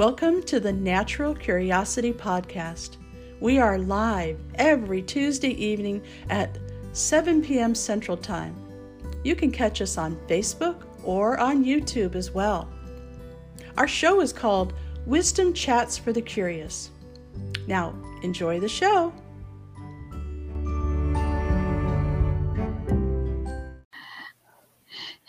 Welcome to the Natural Curiosity Podcast. We are live every Tuesday evening at 7 p.m. Central Time. You can catch us on Facebook or on YouTube as well. Our show is called Wisdom Chats for the Curious. Now, enjoy the show.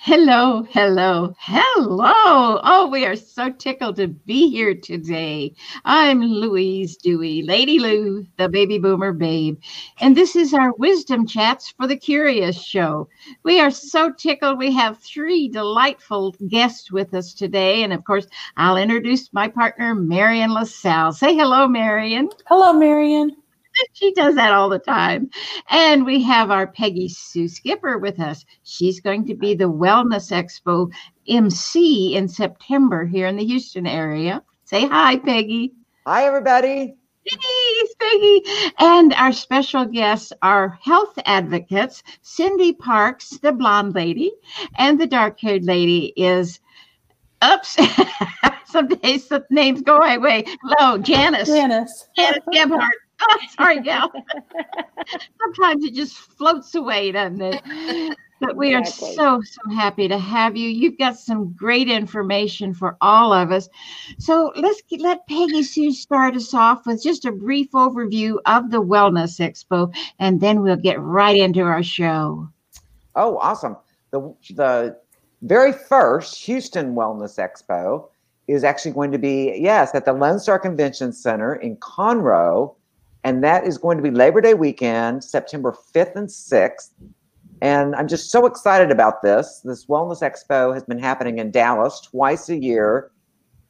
Hello, hello, hello. Oh, we are so tickled to be here today. I'm Louise Dewey, Lady Lou, the baby boomer babe. And this is our Wisdom Chats for the Curious show. We are so tickled. We have three delightful guests with us today. And of course, I'll introduce my partner, Marion LaSalle. Say hello, Marion. Hello, Marion. she does that all the time. And we have our Peggy Sue Skipper with us. She's going to be the Wellness Expo MC in September here in the Houston area. Say hi, Peggy. Hi, everybody. Hey, Peggy. And our special guests are health advocates Cindy Parks, the blonde lady, and the dark haired lady is. Oops. Some days the names go away. Low, Janice. Janice. Janice Gebhardt. Oh, sorry, gal. Sometimes it just floats away, doesn't it? But we exactly. are so, so happy to have you. You've got some great information for all of us. So let's get, let Peggy Sue start us off with just a brief overview of the Wellness Expo, and then we'll get right into our show. Oh, awesome. The, the very first Houston Wellness Expo is actually going to be, yes, at the Lone Star Convention Center in Conroe and that is going to be Labor Day weekend, September 5th and 6th. And I'm just so excited about this. This Wellness Expo has been happening in Dallas twice a year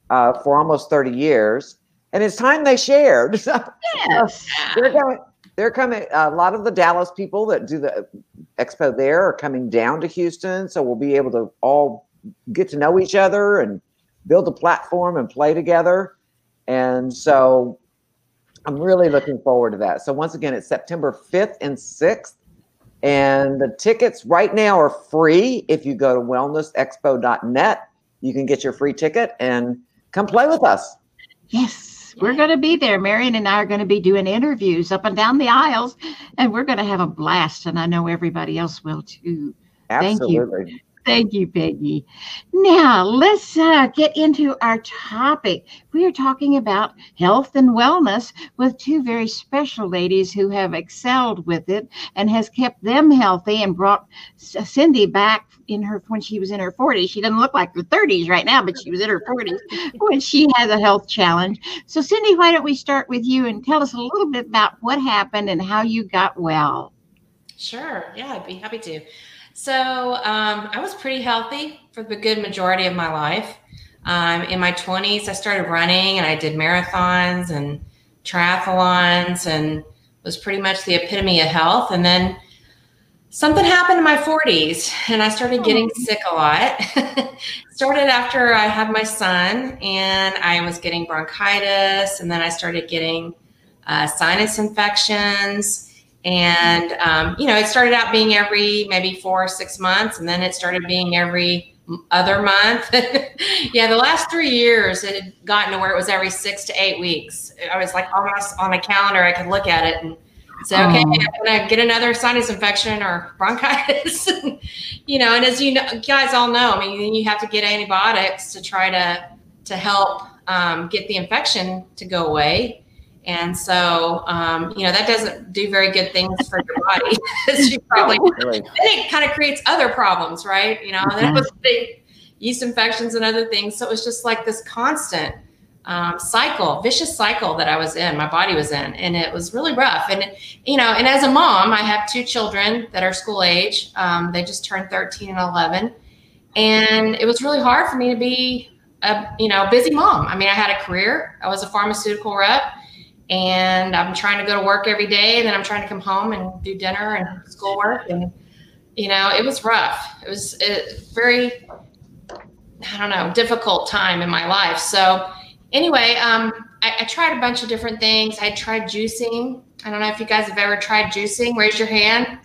uh, for almost 30 years. And it's time they shared. yes. they're coming. They're coming. A lot of the Dallas people that do the expo there are coming down to Houston, so we'll be able to all get to know each other and build a platform and play together. And so I'm really looking forward to that. So once again, it's September 5th and 6th. And the tickets right now are free. If you go to wellnessexpo.net, you can get your free ticket and come play with us. Yes, we're going to be there. Marion and I are going to be doing interviews up and down the aisles, and we're going to have a blast. And I know everybody else will too. Absolutely. Thank you. Thank you, Peggy. Now, let's uh, get into our topic. We are talking about health and wellness with two very special ladies who have excelled with it and has kept them healthy and brought Cindy back in her when she was in her 40s. She doesn't look like her 30s right now, but she was in her 40s when she has a health challenge. So, Cindy, why don't we start with you and tell us a little bit about what happened and how you got well? Sure. Yeah, I'd be happy to. So um, I was pretty healthy for the good majority of my life. Um, in my 20s, I started running and I did marathons and triathlons and was pretty much the epitome of health. And then something happened in my 40s and I started getting oh. sick a lot. started after I had my son and I was getting bronchitis and then I started getting uh, sinus infections and, um, you know, it started out being every maybe four or six months, and then it started being every other month. yeah, the last three years it had gotten to where it was every six to eight weeks. I was like almost on a calendar, I could look at it and say, okay. I'm gonna get another sinus infection or bronchitis. you know, and as you know, guys all know, I mean, you have to get antibiotics to try to to help um, get the infection to go away. And so, um, you know, that doesn't do very good things for your body. you probably, then it kind of creates other problems, right? You know, it was big yeast infections and other things. So it was just like this constant um, cycle, vicious cycle that I was in, my body was in, and it was really rough. And, you know, and as a mom, I have two children that are school age. Um, they just turned 13 and 11. And it was really hard for me to be a, you know, busy mom. I mean, I had a career. I was a pharmaceutical rep and I'm trying to go to work every day. And then I'm trying to come home and do dinner and schoolwork. And, you know, it was rough. It was a very, I don't know, difficult time in my life. So, anyway, um, I, I tried a bunch of different things. I tried juicing. I don't know if you guys have ever tried juicing. Raise your hand.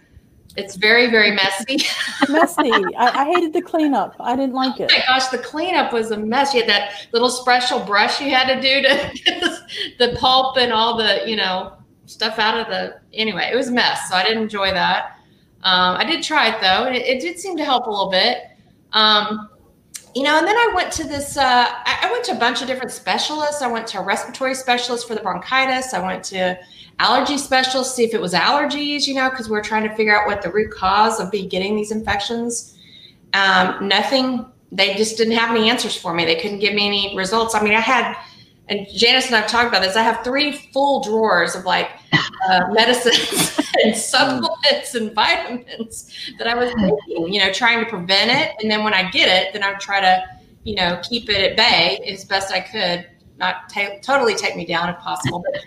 It's very, very messy. Messy. I, I hated the cleanup. I didn't like it. Oh my gosh, the cleanup was a mess. You had that little special brush you had to do to get the, the pulp and all the, you know, stuff out of the. Anyway, it was a mess. So I didn't enjoy that. Um, I did try it though, and it, it, did seem to help a little bit. Um, you know, and then I went to this, uh, I, I went to a bunch of different specialists. I went to a respiratory specialist for the bronchitis. I went to allergy specialist, see if it was allergies, you know, because we are trying to figure out what the root cause of be getting these infections. Um, nothing, they just didn't have any answers for me. They couldn't give me any results. I mean, I had, and Janice and I've talked about this, I have three full drawers of like uh, medicines and supplements and vitamins that I was taking, you know, trying to prevent it. And then when I get it, then I would try to, you know, keep it at bay as best I could, not t- totally take me down if possible. But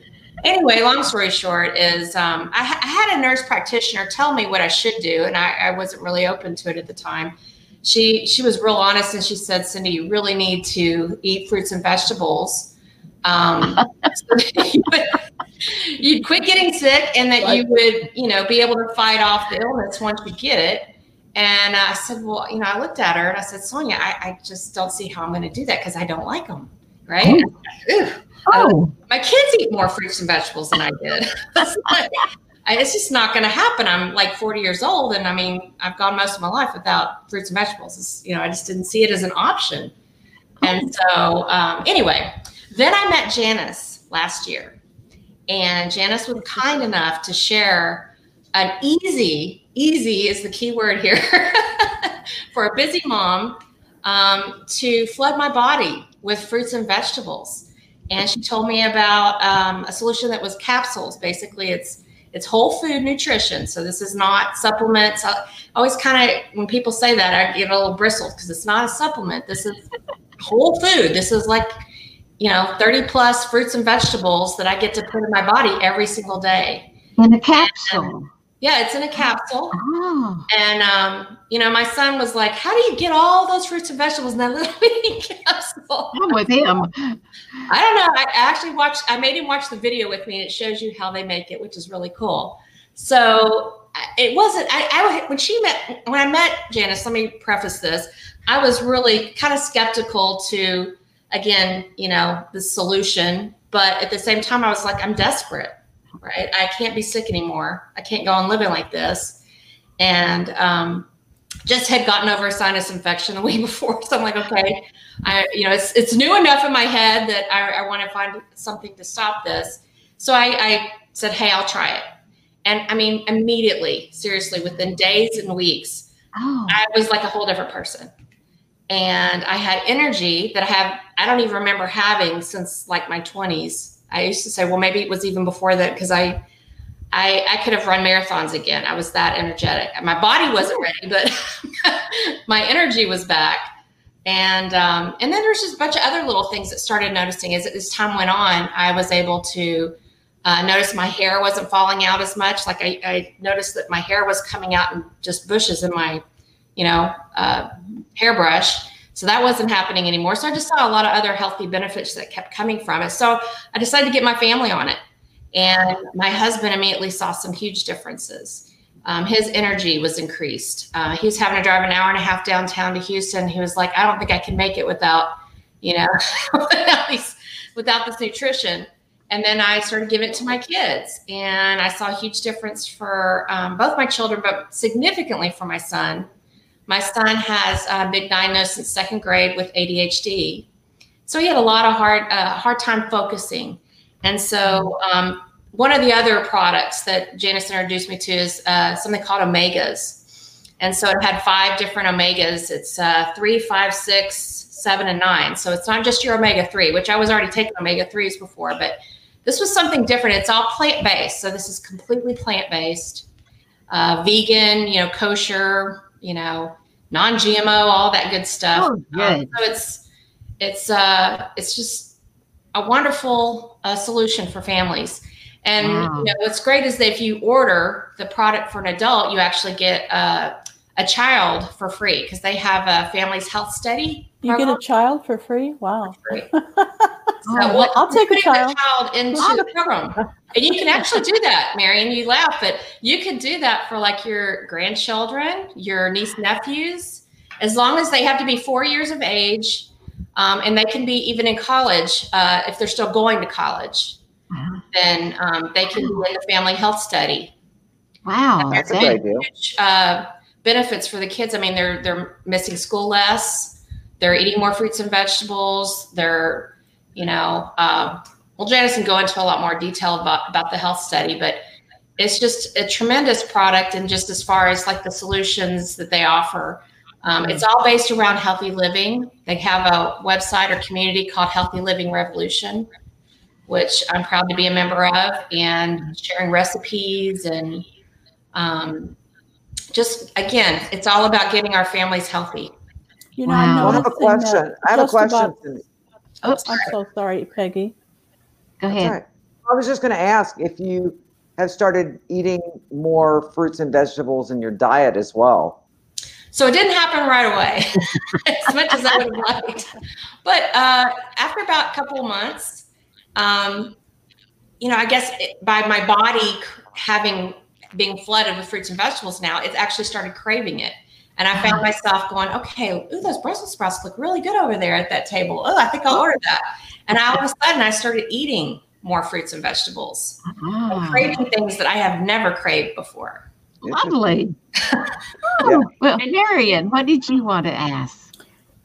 anyway, long story short is um, I, I, had a nurse practitioner tell me what I should do, and I, I, wasn't really open to it at the time. She she was real honest, and she said, "Cindy, you really need to eat fruits and vegetables." Um, so you would, you'd quit getting sick, and that you would, you know, be able to fight off the illness once you get it. And I said, well, you know, I looked at her and I said, Sonia, I, I just don't see how I'm going to do that because I don't like them, right? Oh. Oh. my kids eat more fruits and vegetables than I did. it's just not going to happen. I'm like 40 years old, and I mean, I've gone most of my life without fruits and vegetables. It's, you know, I just didn't see it as an option. And so, um, anyway, then I met Janice last year, and Janice was kind enough to share an easy, easy is the key word here for a busy mom um, to flood my body with fruits and vegetables and she told me about um, a solution that was capsules. Basically, it's it's whole food nutrition. So this is not supplements. I always kind of when people say that, I get a little bristled because it's not a supplement. This is whole food. This is like you know 30 plus fruits and vegetables that I get to put in my body every single day. In a capsule. And, yeah, it's in a capsule. Oh. And um, you know, my son was like, "How do you get all those fruits and vegetables in that little bitty capsule?" I'm with him. I don't know. I actually watched. I made him watch the video with me, and it shows you how they make it, which is really cool. So it wasn't. I, I when she met when I met Janice. Let me preface this. I was really kind of skeptical to again, you know, the solution, but at the same time, I was like, I'm desperate right? I can't be sick anymore. I can't go on living like this. And um, just had gotten over a sinus infection the week before. So I'm like, okay, I, you know, it's, it's new enough in my head that I, I want to find something to stop this. So I, I said, hey, I'll try it. And I mean, immediately, seriously, within days and weeks, oh. I was like a whole different person. And I had energy that I have, I don't even remember having since like my 20s I used to say, well, maybe it was even before that because I, I, I could have run marathons again. I was that energetic. My body wasn't ready, but my energy was back. And um, and then there's just a bunch of other little things that started noticing as as time went on. I was able to uh, notice my hair wasn't falling out as much. Like I, I, noticed that my hair was coming out in just bushes in my, you know, uh, hairbrush. So that wasn't happening anymore. So I just saw a lot of other healthy benefits that kept coming from it. So I decided to get my family on it. And my husband immediately saw some huge differences. Um, his energy was increased. Uh, he was having to drive an hour and a half downtown to Houston. He was like, I don't think I can make it without, you know, without, these, without this nutrition. And then I started giving it to my kids. And I saw a huge difference for um, both my children, but significantly for my son my son has a big diagnosis in second grade with ADHD. So he had a lot of hard, uh, hard time focusing. And so um, one of the other products that Janice introduced me to is uh, something called omegas. And so it had five different omegas. It's uh, three, five, six, seven, and nine. So it's not just your omega three, which I was already taking omega threes before, but this was something different. It's all plant based. So this is completely plant based, uh, vegan, you know, kosher, you know, non-GMO, all that good stuff. Oh, um, good. Um, so it's it's uh it's just a wonderful uh, solution for families. And wow. you know, what's great is that if you order the product for an adult, you actually get uh, a child for free because they have a family's health study. You get a child for free? Wow. For free. So, well, I'll take a child. the child into the program. And you can actually do that, Marion. You laugh, but you could do that for like your grandchildren, your niece nephews, as long as they have to be four years of age, um, and they can be even in college uh, if they're still going to college. Wow. Then um, they can be in the family health study. Wow. That's a great deal. Huge, uh, benefits for the kids. I mean, they're they're missing school less. They're eating more fruits and vegetables. They're, you know, um, well, Janice can go into a lot more detail about about the health study, but it's just a tremendous product. And just as far as like the solutions that they offer, um, it's all based around healthy living. They have a website or community called Healthy Living Revolution, which I'm proud to be a member of, and sharing recipes and um, just again, it's all about getting our families healthy. You know, Wow. I, I have a noticed in that question. I have a question. about- Oh, I'm so sorry, Peggy. Go ahead. right. I was just going to ask if you have started eating more fruits and vegetables in your diet as well. So it didn't happen right away, as much as I would have liked. But uh, after about a couple of months, um, you know, I guess it, by my body having being flooded with fruits and vegetables now, it's actually started craving it. And I found myself going, okay, ooh, those Brussels sprouts look really good over there at that table. Oh, I think I'll order that. And all of a sudden, I started eating more fruits and vegetables, and Ah, craving things that I have never craved before. lovely. Oh, well, Marion, what did you want to ask?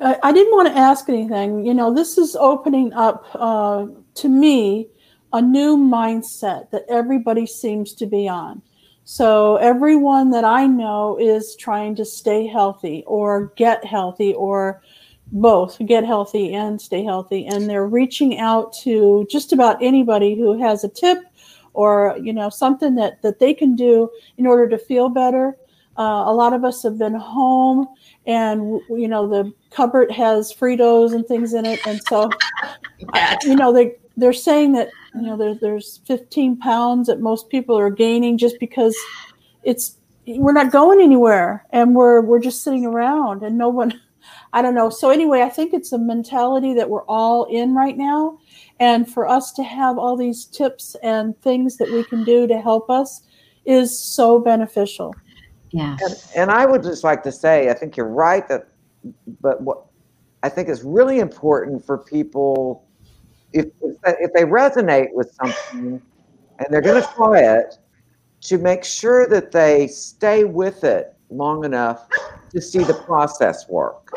I, I didn't want to ask anything. You know, this is opening up uh, to me a new mindset that everybody seems to be on. So everyone that I know is trying to stay healthy or get healthy or both get healthy and stay healthy. And they're reaching out to just about anybody who has a tip or you know something that that they can do in order to feel better. Uh, a lot of us have been home and you know the cupboard has fritos and things in it. And so Yeah. you know they they're saying that you know there, there's 15 pounds that most people are gaining just because it's we're not going anywhere and we're we're just sitting around and no one i don't know. So anyway i think it's a mentality that we're all in right now. And for us to have all these tips and things that we can do to help us is so beneficial. Yeah And, and I would just like to say, I think you're right that, but what I think is really important for people, if if they- resonate with something, and they're going to try it, to make sure that they stay with it long enough to see the process work.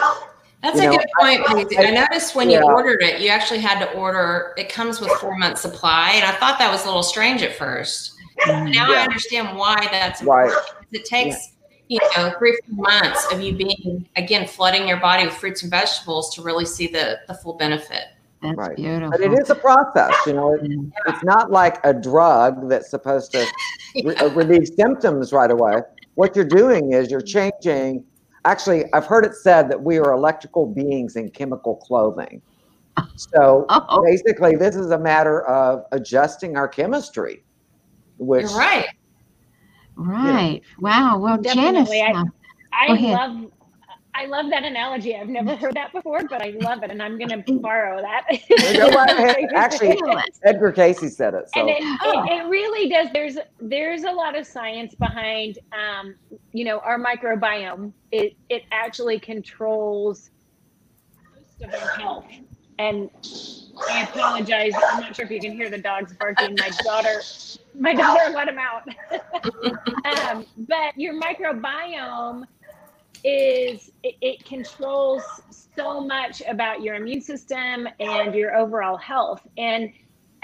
That's You a know, good point. Breezy. I, noticed when yeah. you ordered it, you actually had to order. It comes with four months supply, and I thought that was a little strange at first. Mm-hmm. Now I understand why that's Right. It takes you know three four months of you being again flooding your body with fruits and vegetables to really see the the full benefit. That's Right. beautiful. But it is a process, you know. It, Mm. it's not like a drug that's supposed to re- uh, relieve symptoms right away. What you're doing is you're changing. Actually, I've heard it said that we are electrical beings in chemical clothing. So Oh, basically, this is a matter of adjusting our chemistry, which You're right. right. Wow. Well, Janice, I- uh, I love I love that analogy. I've never heard that before, but I love it, and I'm going to borrow that. Go right ahead. Actually, Edgar Cayce said it. So and it, Oh. it, it really does. There's there's a lot of science behind, um, you know, our microbiome. It it actually controls most of our health. And I apologize. I'm not sure if you can hear the dogs barking. My daughter, my daughter let him out. um, but your microbiome is it, it controls so much about your immune system and your overall health. And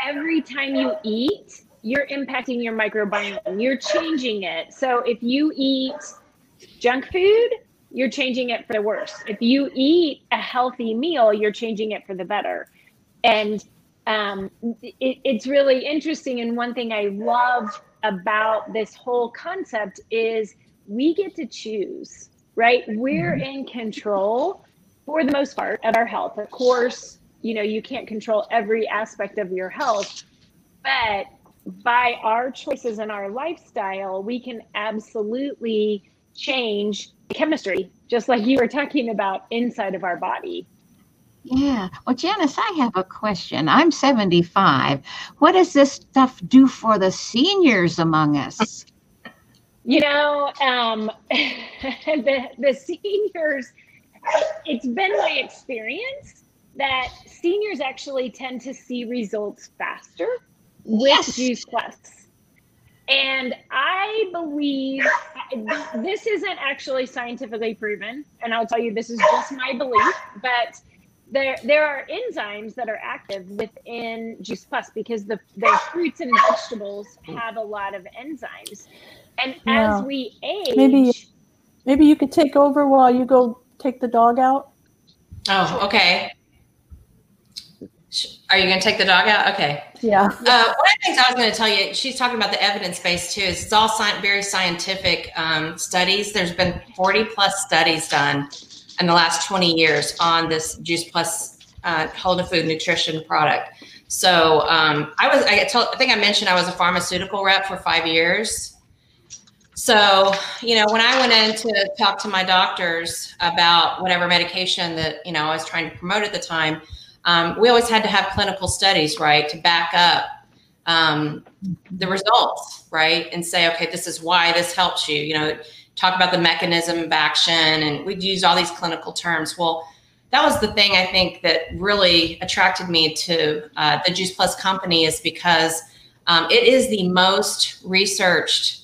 every time you eat, you're impacting your microbiome. You're changing it. So if you eat junk food, you're changing it for the worse. If you eat a healthy meal, you're changing it for the better. And um, it, it's really interesting. And one thing I love about this whole concept is we get to choose, right? We're mm-hmm. in control for the most part of our health. Of course, you know, you can't control every aspect of your health, but by our choices and our lifestyle, we can absolutely change the chemistry, just like you were talking about inside of our body. Yeah. Well, Janice, I have a question. I'm 75. What does this stuff do for the seniors among us? You know, um, the the seniors. It's been my experience that seniors actually tend to see results faster with Yes. Juice Plus. And I believe this isn't actually scientifically proven, and I'll tell you this is just my belief, but there there are enzymes that are active within Juice Plus because the, the fruits and vegetables have a lot of enzymes. And Yeah. as we age, Maybe- Maybe you could take over while you go take the dog out. Oh, okay. Are you going to take the dog out? Okay. Yeah. Uh, one of the things I was going to tell you, she's talking about the evidence base too. Is it's all sci- very scientific um, studies. There's been 40 plus studies done in the last 20 years on this Juice Plus uh, whole food nutrition product. So um, I was, I, told, I think I mentioned I was a pharmaceutical rep for five years. So, you know, when I went in to talk to my doctors about whatever medication that, you know, I was trying to promote at the time, um, we always had to have clinical studies, right, to back up um, the results, right, and say, okay, this is why this helps you. You know, talk about the mechanism of action, and we'd use all these clinical terms. Well, that was the thing I think that really attracted me to uh, the Juice Plus company is because um, it is the most researched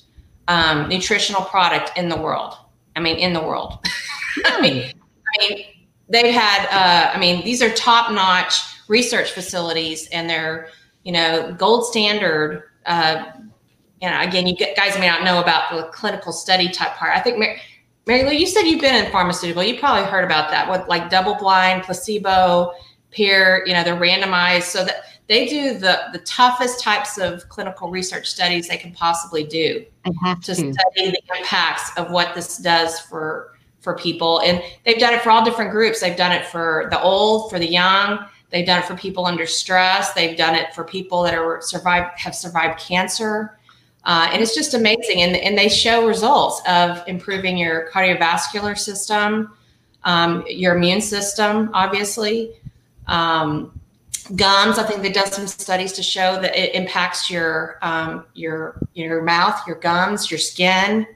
um, nutritional product in the world. I mean, in the world. I mean, I mean, they've had. Uh, I mean, these are top-notch research facilities, and they're you know gold standard. Uh, you know, again, you guys may not know about the clinical study type part. I think Mary, Mary Lou, you said you've been in pharmaceutical. You probably heard about that. What like double-blind, placebo, peer. You know, they're randomized so that they do the the toughest types of clinical research studies they can possibly do have to to. study the impacts of what this does for for people. And they've done it for all different groups. They've done it for the old for the young. They've done it for people under stress. They've done it for people that are survived have survived cancer. Uh, and it's just amazing. And, and they show results of improving your cardiovascular system um, your immune system obviously. Um, gums i think they've done some studies to show that it impacts your um, your your mouth your gums your skin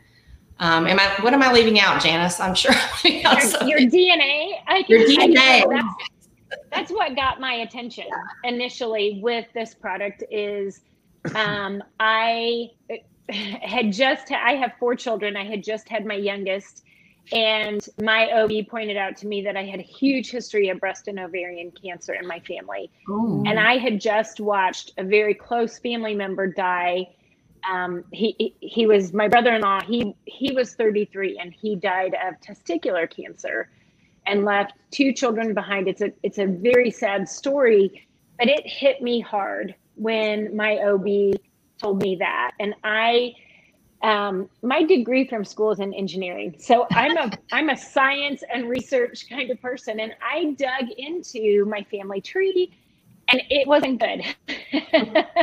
um, am I, what am I leaving out, Janice? I'm sure. I'm your, your DNA, I can, Your DNA. That's, that's what got my attention initially with this product is um, I had just I have four children. I had just had my youngest, and my OB pointed out to me that I had a huge history of breast and ovarian cancer in my family, Ooh. and I had just watched a very close family member die. Um, he, he he was my brother-in-law. He he was 33 and he died of testicular cancer, and left two children behind. It's a it's a very sad story, but it hit me hard when my OB told me that, and I. Um, my degree from school is in engineering, so I'm a I'm a science and research kind of person, and I dug into my family tree, and it wasn't good.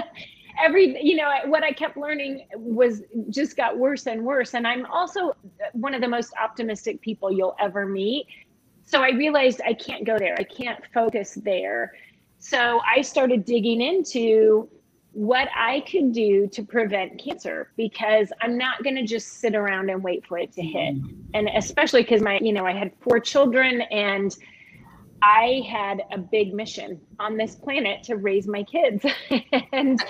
Every you know what I kept learning was just got worse and worse, and I'm also one of the most optimistic people you'll ever meet. So I realized I can't go there. I can't focus there. So I started digging into what I could do to prevent cancer because I'm not going to just sit around and wait for it to hit. And especially because my, you know, I had four children and I had a big mission on this planet to raise my kids. and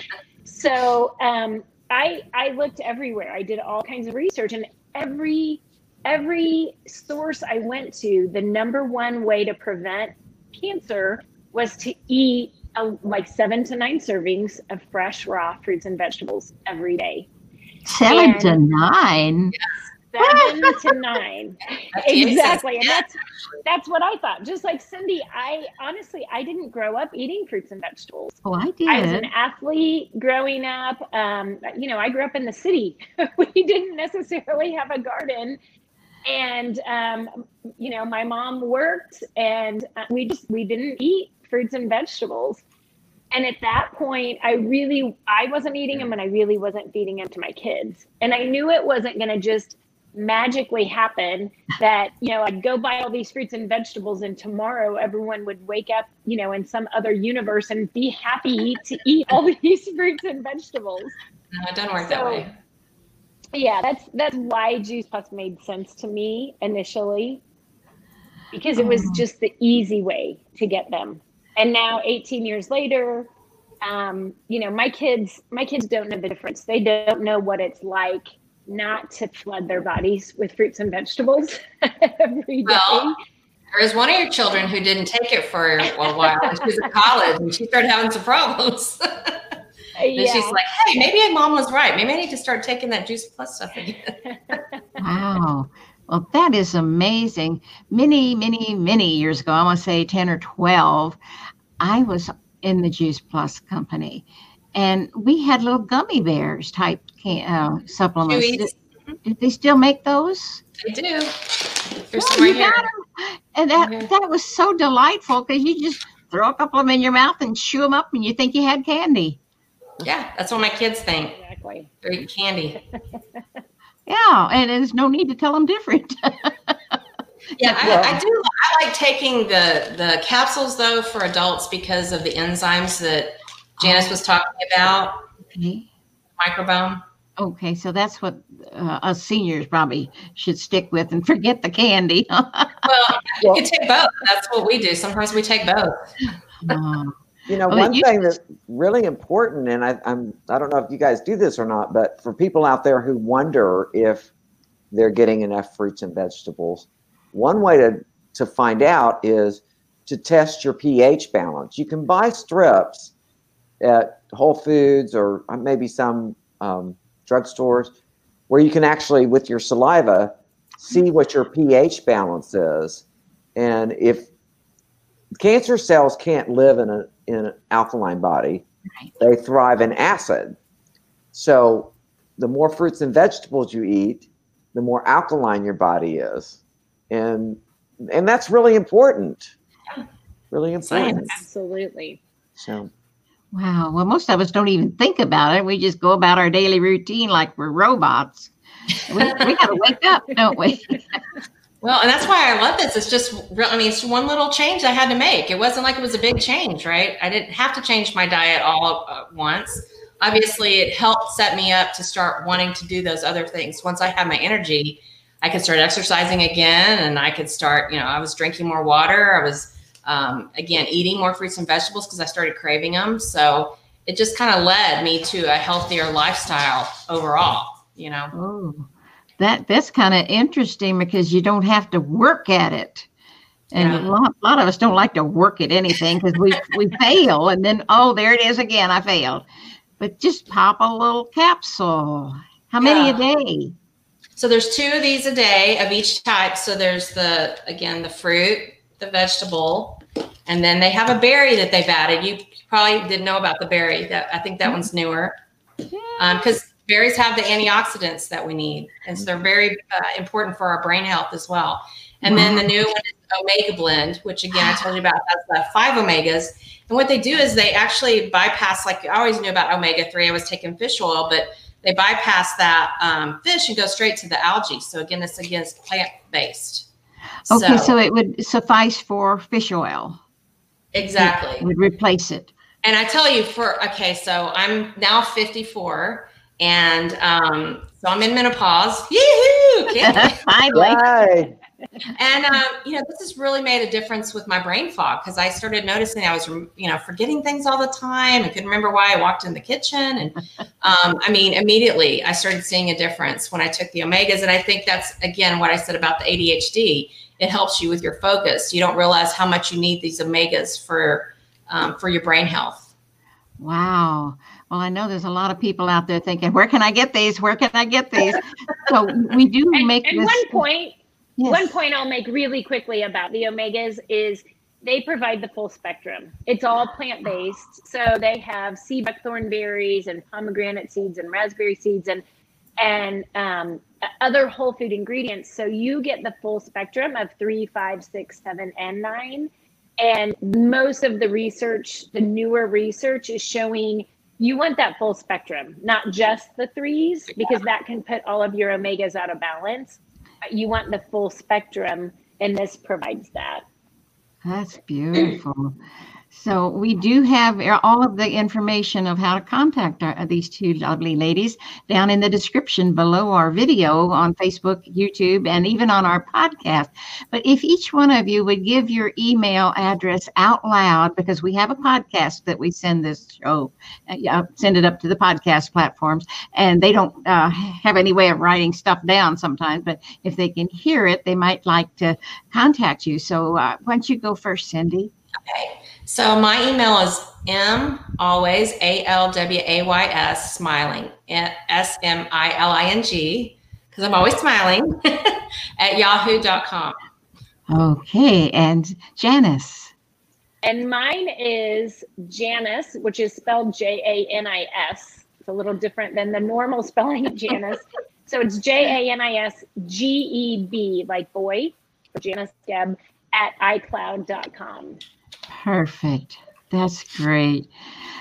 so um, I, I looked everywhere. I did all kinds of research and every, every source I went to, the number one way to prevent cancer was to eat uh, like seven to nine servings of fresh raw fruits and vegetables every day. Seven and- to nine. Seven to nine. That's what it says. exactly. And that's that's what I thought. Just like Cindy, I honestly I didn't grow up eating fruits and vegetables. Oh, I did. I was an athlete growing up. Um, you know, I grew up in the city. we didn't necessarily have a garden. And um, you know, my mom worked and uh, we just we didn't eat fruits and vegetables. And at that point, I really I wasn't eating them and I really wasn't feeding them to my kids. And I knew it wasn't going to just magically happen that you know i'd go buy all these fruits and vegetables and tomorrow everyone would wake up you know in some other universe and be happy to eat all these fruits and vegetables no it doesn't work so, that way yeah that's that's why juice plus made sense to me initially because it was oh. just the easy way to get them and now 18 years later um, you know my kids my kids don't know the difference they don't know what it's like not to flood their bodies with fruits and vegetables every day. Well, there is one of your children who didn't take it for a while. she was in college and she started having some problems. and yeah. she's like, hey, maybe mom was right. Maybe I need to start taking that juice plus stuff again. wow. Well, that is amazing. Many, many, many years ago, I want to say 10 or 12, I was in the Juice Plus company and we had little gummy bears type uh, supplements. Did, did, they still make those? They do. There's oh, you got them. And that that was so delightful because you just throw a couple of them in your mouth and chew them up, and you think you had candy. Yeah, that's what my kids think. Exactly. They're eating candy. yeah, and there's no need to tell them different. yeah, I, I, do. I like taking the the capsules though for adults because of the enzymes that Janice was talking about. Okay. Microbiome. Okay, so that's what uh, us seniors probably should stick with and forget the candy. well, you can take both. That's what we do. Sometimes we take both. Uh, you know, one you, thing that's really important, and I, I'm I don't know if you guys do this or not, but for people out there who wonder if they're getting enough fruits and vegetables, one way to to find out is to test your pH balance. You can buy strips at Whole Foods or maybe some um, drugstores where you can actually, with your saliva, see what your pH balance is. And if cancer cells can't live in, a, in an alkaline body, they thrive in acid. So the more fruits and vegetables you eat, the more alkaline your body is. And and that's really important. Really important. Absolutely. So Wow. Well, most of us don't even think about it. We just go about our daily routine like we're robots. We, we got to wake up, don't we? well, and that's why I love this. It's just, I mean, it's one little change I had to make. It wasn't like it was a big change, right? I didn't have to change my diet all at once. Obviously, it helped set me up to start wanting to do those other things. Once I had my energy, I could start exercising again and I could start, you know, I was drinking more water. I was, um, again, eating more fruits and vegetables because I started craving them. So it just kind of led me to a healthier lifestyle overall, you know. Oh, that that's kind of interesting because you don't have to work at it. And yeah. a, lot, a lot of us don't like to work at anything because we we fail and then oh there it is again I failed. But just pop a little capsule. How many yeah. a day? So there's two of these a day of each type. So there's the again the fruit, the vegetable, and then they have a berry that they've added. You probably didn't know about the berry. That I think that mm-hmm. one's newer because um, berries have the antioxidants that we need, and so they're very uh, important for our brain health as well. And wow. then the new one is Omega Blend, which again I told you about. That's the five omegas. And what they do is they actually bypass. Like I always knew about omega three. I was taking fish oil, but they bypass that um, fish and go straight to the algae. So again, this again is plant based. Okay, so, so, it would suffice for fish oil. Exactly. It would replace it. And I tell you, for okay, so I'm now 54, and um, so I'm in menopause. Yee-hoo! Finally and um, you know this has really made a difference with my brain fog because i started noticing i was you know forgetting things all the time. I couldn't remember why i walked in the kitchen. And um, i mean immediately i started seeing a difference when i took the omegas. And i think that's again what i said about the adhd it helps you with your focus. You don't realize how much you need these omegas for um, for your brain health. Wow well, I know there's a lot of people out there thinking, where can I get these? Where can I get these? So we do make at, this. one point, Yes. One point I'll make really quickly about the omegas is they provide the full spectrum. It's all plant based. So they have sea buckthorn berries and pomegranate seeds and raspberry seeds and and um, other whole food ingredients. So you get the full spectrum of three, five, six, seven, and nine. And most of the research, the newer research, is showing you want that full spectrum, not just the threes, because that can put all of your omegas out of balance. You want the full spectrum, and this provides that. That's beautiful. So we do have all of the information of how to contact our, these two lovely ladies down in the description below our video on Facebook, YouTube, and even on our podcast. But if each one of you would give your email address out loud, because we have a podcast that we send this show, uh, send it up to the podcast platforms, and they don't uh, have any way of writing stuff down sometimes. But if they can hear it, they might like to contact you. So uh, why don't you go first, Cindy? Okay. So my email is m always a l w a y s smiling s m i l i n g because I'm always smiling at yahoo.com. Okay, and Janice. And mine is Janice, which is spelled J A N I S. It's a little different than the normal spelling of Janice. so it's J A N I S G E B, like boy, Janice Gebb at iCloud.com. Perfect. That's great.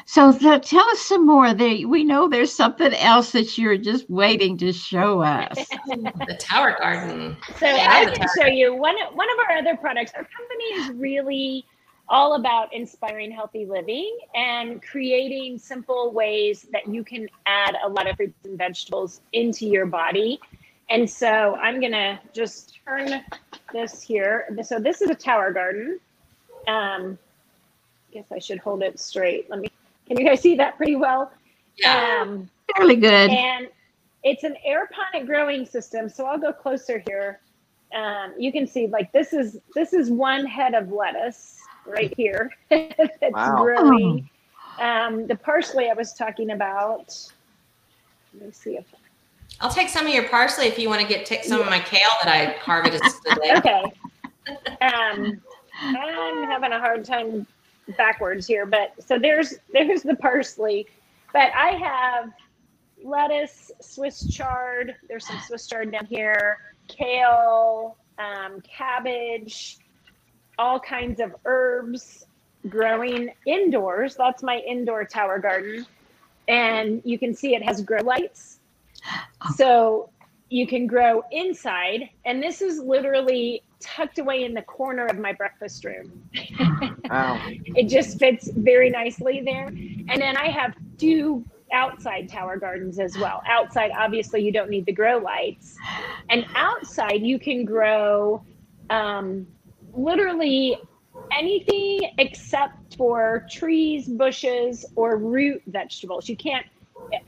So th- tell us some more. There, we know there's something else that you're just waiting to show us. the Tower Garden. So yeah, I can show you one. One of our other products. Our company is really all about inspiring healthy living and creating simple ways that you can add a lot of fruits and vegetables into your body. And so I'm gonna just turn this here. So this is a Tower Garden. Um, I guess I should hold it straight. Let me, can you guys see that pretty well? Yeah. Um, Fairly good. And it's an aeroponic growing system. So I'll go closer here. Um, you can see like this is this is one head of lettuce right here that's wow. growing. Um, the parsley I was talking about. Let me see if I'll take some of your parsley if you want to get take some yeah. of my kale that I harvested today. okay. Um, I'm having a hard time backwards here, but so there's there's the parsley, but I have lettuce, Swiss chard. There's some Swiss chard down here, kale, um, cabbage, all kinds of herbs growing indoors. That's my indoor tower garden, and you can see it has grow lights. Oh. So you can grow inside, and this is literally tucked away in the corner of my breakfast room. wow. It just fits very nicely there. And then I have two outside tower gardens as well. Outside, obviously, you don't need the grow lights. And outside, you can grow um, literally anything except for trees, bushes, or root vegetables. You can't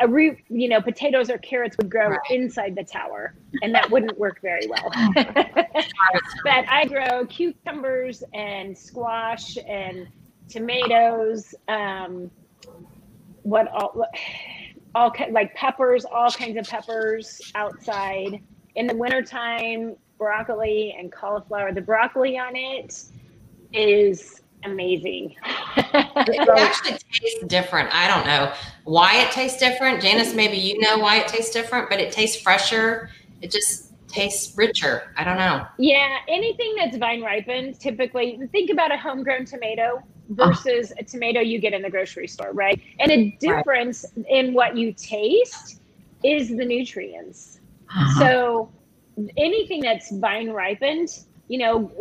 a root, you know, potatoes or carrots would grow right. inside the tower, and that wouldn't work very well. but I grow cucumbers and squash and tomatoes. Um, what all, all like peppers, all kinds of peppers outside. In the wintertime, broccoli and cauliflower. The broccoli on it is amazing. it actually tastes different. I don't know why it tastes different. Janice, maybe you know why it tastes different, but it tastes fresher. It just tastes richer. I don't know. Yeah, anything that's vine ripened, typically think about a homegrown tomato versus a tomato you get in the grocery store, right? And a difference right. in what you taste is the nutrients. Uh-huh. So anything that's vine ripened you know,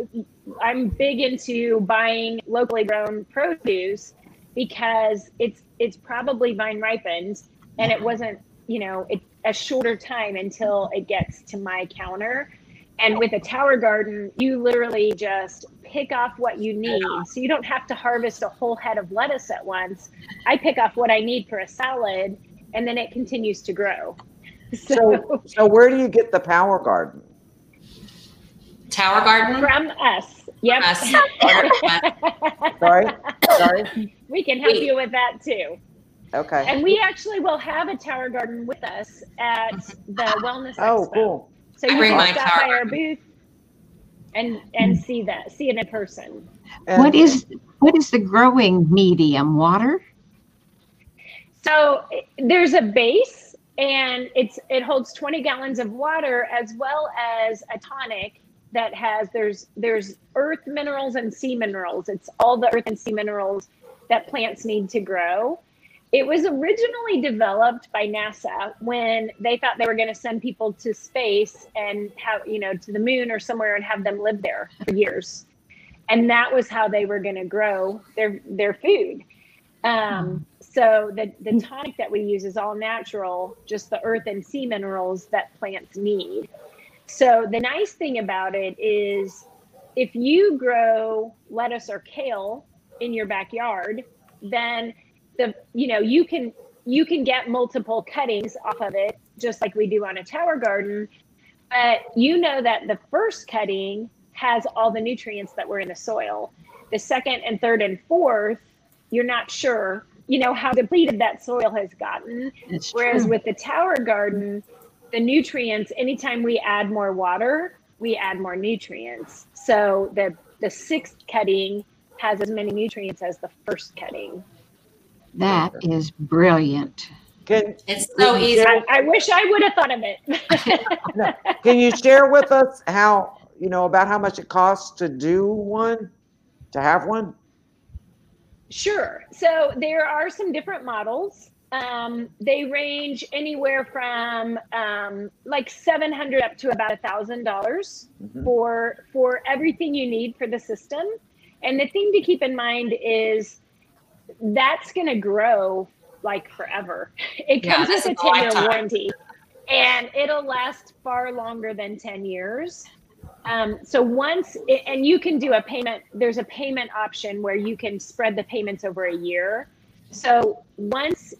I'm big into buying locally grown produce because it's it's probably vine ripened and it mm-hmm. wasn't, you know, it, a shorter time until it gets to my counter. And with a tower garden, you literally just pick off what you need. So you don't have to harvest a whole head of lettuce at once. I pick off what I need for a salad and then it continues to grow. So, so, so where do you get the power garden? Tower Garden? From us. Yep. Us. sorry. Sorry. We can help you with that too. Okay. And we actually will have a Tower Garden with us at the Wellness Oh, Expo. cool. So you can stop by our booth and and see that, see it in person. And what is what is the growing medium? Water? So there's a base and it's it holds 20 gallons of water as well as a tonic that has there's there's earth minerals and sea minerals. It's all the earth and sea minerals that plants need to grow. it was originally developed by NASA when they thought they were going to send people to space and have, you know, to the moon or somewhere and have them live there for years. And that was how they were going to grow their their food. Um, so the, the tonic that we use is all natural, just the earth and sea minerals that plants need. So the nice thing about it is if you grow lettuce or kale in your backyard, then the you know you can you can get multiple cuttings off of it just like we do on a tower garden. But you know that the first cutting has all the nutrients that were in the soil. The second and third and fourth you're not sure you know how depleted that soil has gotten. It's whereas true. with the tower garden the nutrients anytime we add more water we add more nutrients so the the sixth cutting has as many nutrients as the first cutting That is brilliant. Can It's so easy. I, I wish I would have thought of it. no. can you share with us how you know about how much it costs to do one, to have one? sure. So there are some different models. Um, they range anywhere from um, like seven hundred up to about a thousand dollars Mhm. for for everything you need for the system. And the thing to keep in mind is that's going to grow like forever. It comes that's with a a 10 year warranty and it'll last far longer than 10 years. Um, so once, and you can do a payment, there's a payment option where you can spread the payments over a year. So once,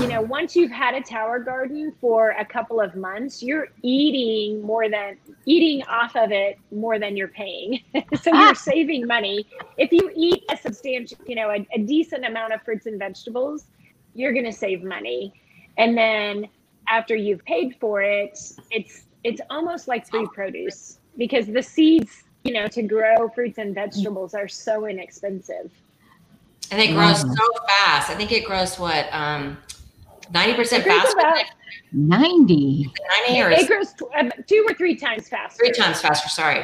you know, once you've had a tower garden for a couple of months, you're eating more than eating off of it more than you're paying. so you're ah. saving money. If you eat a substantial, you know, a, a decent amount of fruits and vegetables, you're going to save money. And then after you've paid for it, it's it's almost like free produce because the seeds, you know, to grow fruits and vegetables are so inexpensive. And it grows Wow. so fast. I think it grows what, um, 90% It grows faster about- 90. 90 or It grows tw- um, two or three times faster. three times faster. Sorry.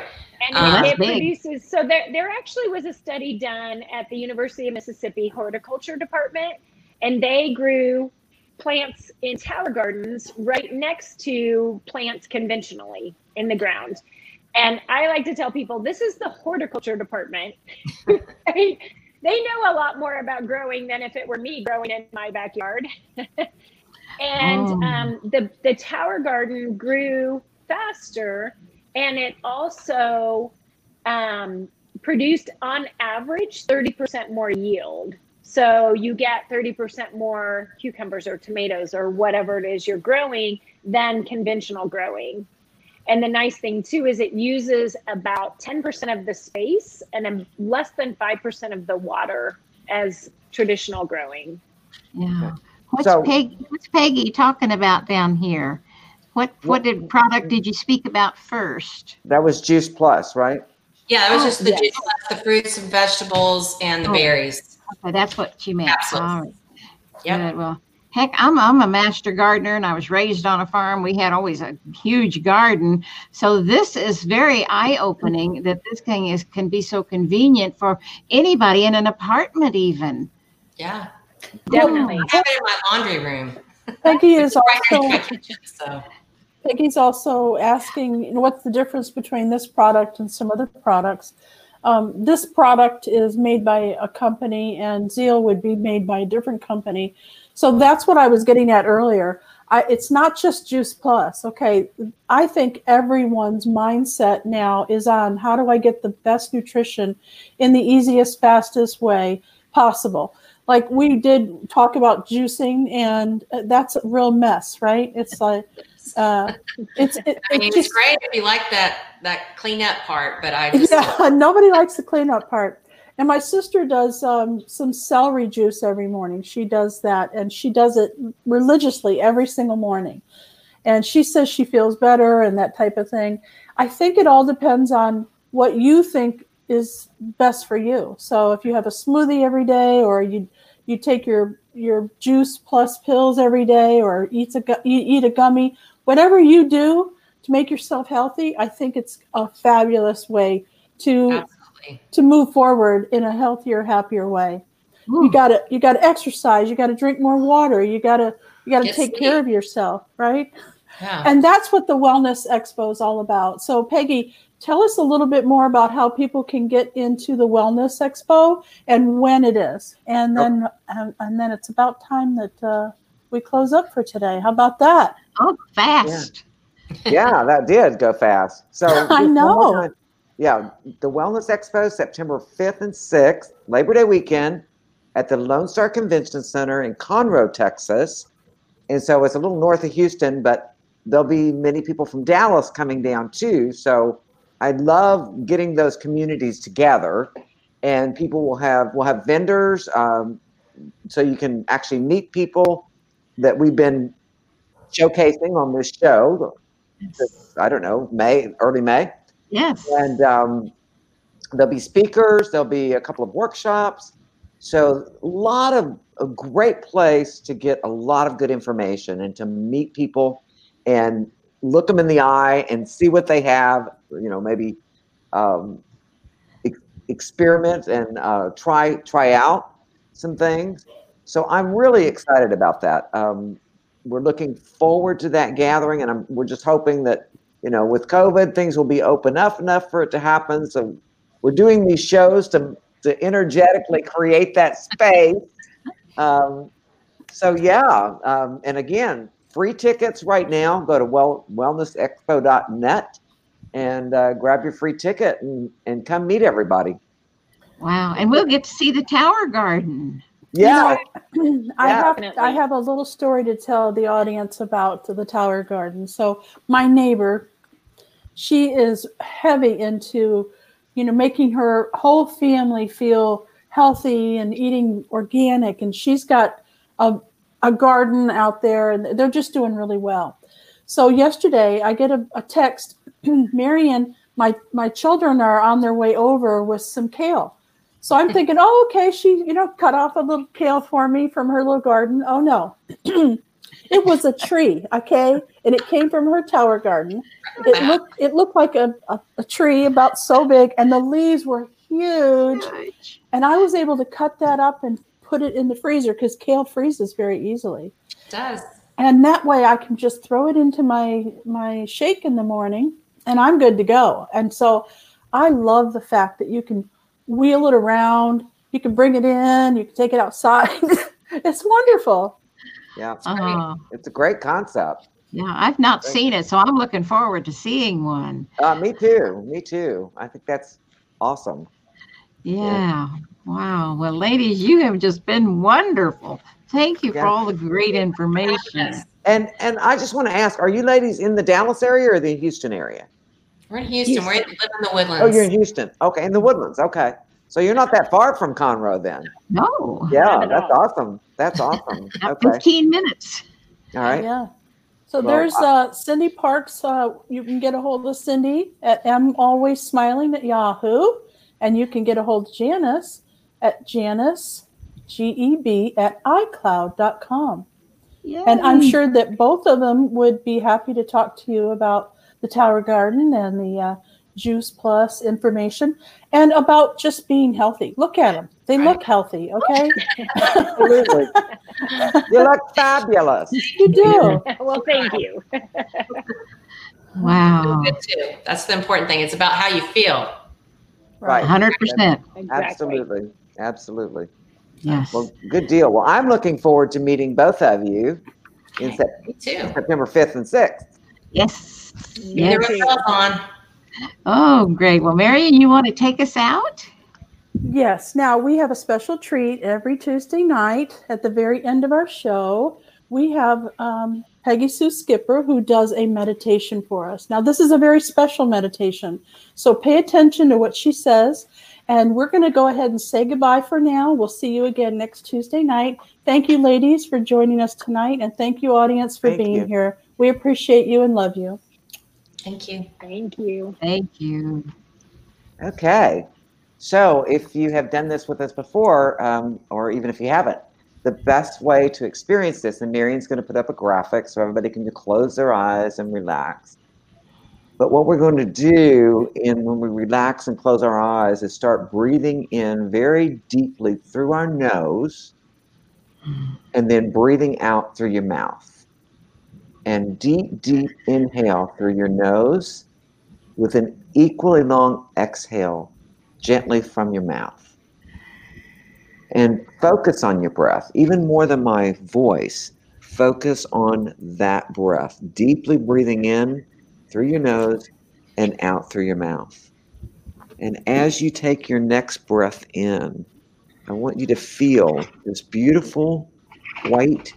And Oh, it, it produces. So there, there actually was a study done at the University of Mississippi Horticulture Department, and they grew plants in tower gardens right next to plants conventionally in the ground. And I like to tell people this is the horticulture department. Right? They know a lot more about growing than if it were me growing in my backyard. and Oh. um, the the tower garden grew faster, and it also um, produced on average 30% more yield. So you get 30% more cucumbers or tomatoes or whatever it is you're growing than conventional growing. And the nice thing too is it uses about 10% of the space and um, less than 5% of the water as traditional growing. Yeah. What's So- Peggy? What's Peggy talking about down here? What what did product did you speak about first? That was Juice Plus, right? Yeah, it was Oh, just the yes. juice, the fruits and vegetables and the Oh. berries. Okay, that's what she meant. Absolutely. All right. Yep. Good. Well, heck, I'm I'm a master gardener, and I was raised on a farm. We had always a huge garden, so this is very eye opening. That this thing is can be so convenient for anybody in an apartment, even. Yeah. Definitely. I have it in my laundry room. Peggy is Right next to also my kitchen. So Peggy's also asking, you know, what's the difference between this product and some other products? Um, this product is made by a company, and Zeal would be made by a different company. So that's what I was getting at earlier. I, it's not just Juice Plus. Okay, I think everyone's mindset now is on how do I get the best nutrition in the easiest, fastest way possible. Like we did talk about juicing, and uh, that's a real mess, right? It's like uh, it's it, I mean, it's it's just great if you like that that cleanup part, but I just yeah. Nobody likes the cleanup part. And my sister does um, some celery juice every morning. She does that, and she does it religiously every single morning. And she says she feels better and that type of thing. I think it all depends on what you think is best for you. So if you have a smoothie every day, or you you take your your juice plus pills every day, or eats a you eat a gummy, whatever you do to make yourself healthy, I think it's a fabulous way to. To move forward in a healthier, happier way. you gotta you gotta exercise, you gotta drink more water, you gotta you gotta Get take sleep. care of yourself, right? Yeah. And that's what the Wellness Expo is all about. So, Peggy, tell us a little bit more about how people can get into the Wellness Expo and when it is. And then, and, and then it's about time that uh, we close up for today. How about that? Oh, fast. yeah, that did go fast. So I just one more know. Yeah, the Wellness Expo, September 5th and 6th, Labor Day weekend at the Lone Star Convention Center in Conroe, Texas. And so it's a little north of Houston, but there'll be many people from Dallas coming down too. So I love getting those communities together, and people will have we'll have vendors, um, so you can actually meet people that we've been showcasing on this show. I don't know, May, early May. Yes. And um, there'll be speakers, there'll be a couple of workshops. So, a lot of a great place to get a lot of good information and to meet people and look them in the eye and see what they have. You know, maybe um, ex- experiment and uh, try try out some things. So, I'm really excited about that. Um, we're looking forward to that gathering, and I'm, we're just hoping that you know, with COVID, things will be open up enough for it to happen. So we're doing these shows to to energetically create that space. Um, so yeah, um, and again, free tickets right now. Go to well, wellnessexpo.net and uh, grab your free ticket and, and come meet everybody. Wow. And we'll get to see the Tower Garden. Yeah, You know, I Yeah. have Definitely. I have a little story to tell the audience about the Tower Garden. So my neighbor, she is heavy into, you know, making her whole family feel healthy and eating organic, and she's got a a garden out there, and they're just doing really well. So yesterday, I get a, a text, Marion, my my children are on their way over with some kale. So I'm thinking, oh, okay, she, you know, cut off a little kale for me from her little garden. Oh no, it was a tree, okay, and it came from her tower garden. It looked, it looked like a, a, a tree about so big, and the leaves were huge. And I was able to cut that up and put it in the freezer because kale freezes very easily It does. and that way I can just throw it into my my shake in the morning and I'm good to go. And so I love the fact that you can wheel it around, you can bring it in, you can take it outside. it's wonderful. Yeah, Oh, it's a great concept. yeah. I've not Thank seen it, so I'm looking forward to seeing one. Uh, me too. Me too. I think that's awesome. Yeah. Wow. Well, ladies, you have just been wonderful. Thank you for all the great information. And and I just want to ask: Are you ladies in the Dallas area or the Houston area? We're in Houston. We live in the woodlands. Oh, you're in Houston. Okay, in the Woodlands. Okay, so you're not that far from Conroe then. No. Yeah, that's all. awesome. That's awesome. Okay, 15 minutes. all right. Yeah. So Well, there's uh, Cindy Parks. Uh, you can get a hold of Cindy at M Always Smiling at Yahoo, and you can get a hold of Janice at Janice, G E B, at iCloud.com. And I'm sure that both of them would be happy to talk to you about the Tower Garden and the uh, Juice Plus information and about just being healthy. Look at them. They look healthy, okay? Absolutely. you look fabulous. You do. well, thank you. Wow. Good too. That's the important thing. It's about how you feel. Right. 100%. Exactly. Absolutely. Absolutely. Yes. Well, good deal. Well, I'm looking forward to meeting both of you in Sep- Me too. September 5th and 6th. Yes. Get Yes. the bells on. Oh, great. Well, Marion, you want to take us out? Yes. Now we have a special treat every Tuesday night at the very end of our show. We have um, Peggy Sue Skipper who does a meditation for us. Now, this is a very special meditation. So pay attention to what she says. And we're going to go ahead and say goodbye for now. We'll see you again next Tuesday night. Thank you, ladies, for joining us tonight. And thank you, audience, for Thank being you. here. We appreciate you and love you. Thank you. Thank you. Thank you. Okay. So if you have done this with us before, um, or even if you haven't, the best way to experience this, and Marion's going to put up a graphic so everybody can close their eyes and relax. But what we're going to do in when we relax and close our eyes is start breathing in very deeply through our nose and then breathing out through your mouth. And deep, deep inhale through your nose with an equally long exhale gently from your mouth. And focus on your breath, even more than my voice. Focus on that breath, deeply breathing in through your nose and out through your mouth. And as you take your next breath in, I want you to feel this beautiful white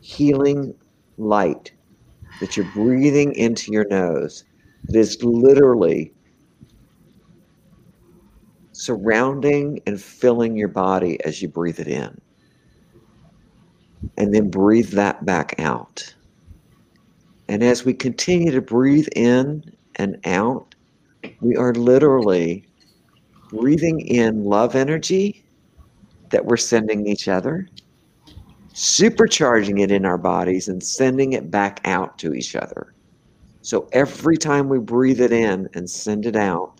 healing light that you're breathing into your nose that is literally surrounding and filling your body as you breathe it in. And then breathe that back out. And as we continue to breathe in and out, we are literally breathing in love energy that we're sending each other, supercharging it in our bodies, and sending it back out to each other. So every time we breathe it in and send it out,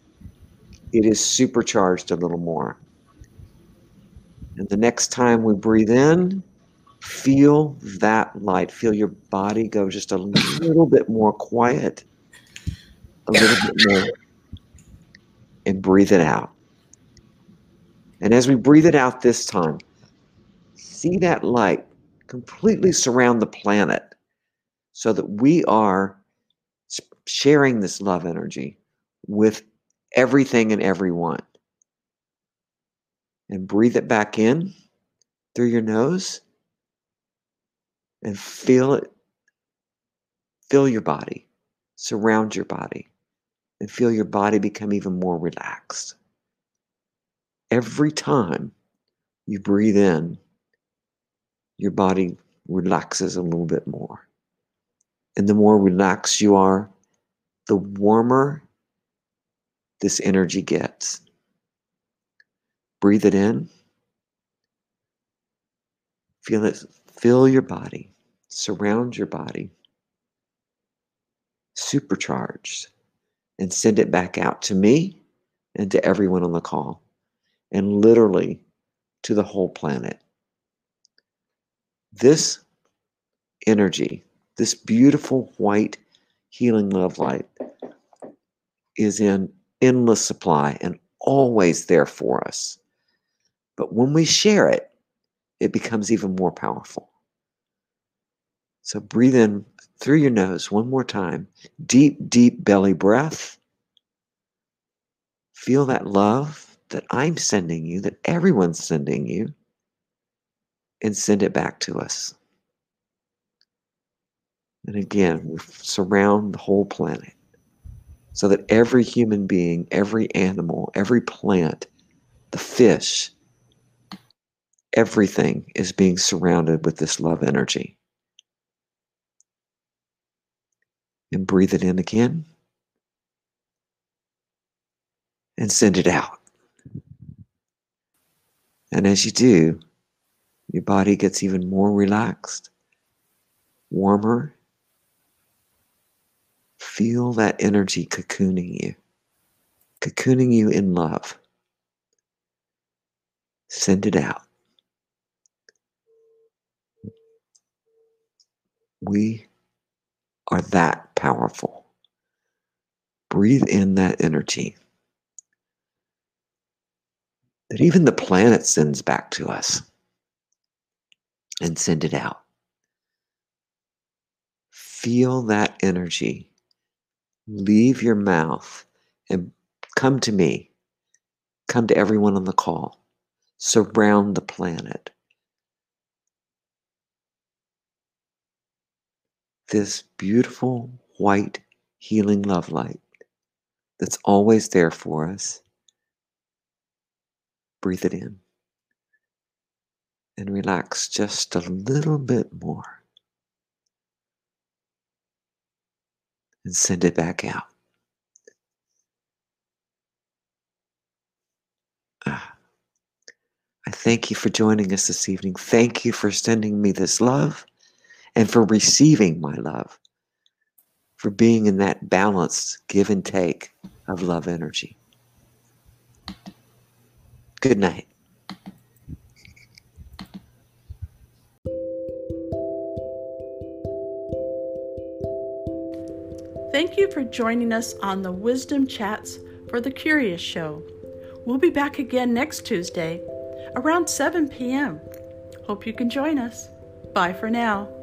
it is supercharged a little more. And the next time we breathe in, feel that light. Feel your body go just a little bit more quiet, a little bit more, and breathe it out. And as we breathe it out this time, see that light completely surround the planet so that we are sharing this love energy with everything and everyone. And breathe it back in through your nose and feel it. Fill your body, surround your body, and feel your body become even more relaxed. Every time you breathe in, your body relaxes a little bit more. And the more relaxed you are, the warmer this energy gets. Breathe it in. Feel it fill your body, surround your body, supercharged, and send it back out to me and to everyone on the call, and literally to the whole planet. This energy, this beautiful white healing love light, is in endless supply and always there for us. But when we share it, it becomes even more powerful. So breathe in through your nose one more time. Deep, deep belly breath. Feel that love that I'm sending you, that everyone's sending you, and send it back to us. And again, we surround the whole planet so that every human being, every animal, every plant, the fish, everything is being surrounded with this love energy. And breathe it in again and send it out. And as you do, your body gets even more relaxed, warmer, Feel that energy cocooning you, cocooning you in love. Send it out. We are that powerful. Breathe in that energy that even the planet sends back to us and send it out. Feel that energy leave your mouth and come to me. Come to everyone on the call. Surround the planet. This beautiful white healing love light that's always there for us. Breathe it in and relax just a little bit more. and send it back out. Ah. I thank you for joining us this evening. Thank you for sending me this love and for receiving my love. for being in that balanced give and take of love energy. Good night. Thank you for joining us on the Wisdom Chats for the Curious Show. We'll be back again next Tuesday around 7 p.m. Hope you can join us. Bye for now.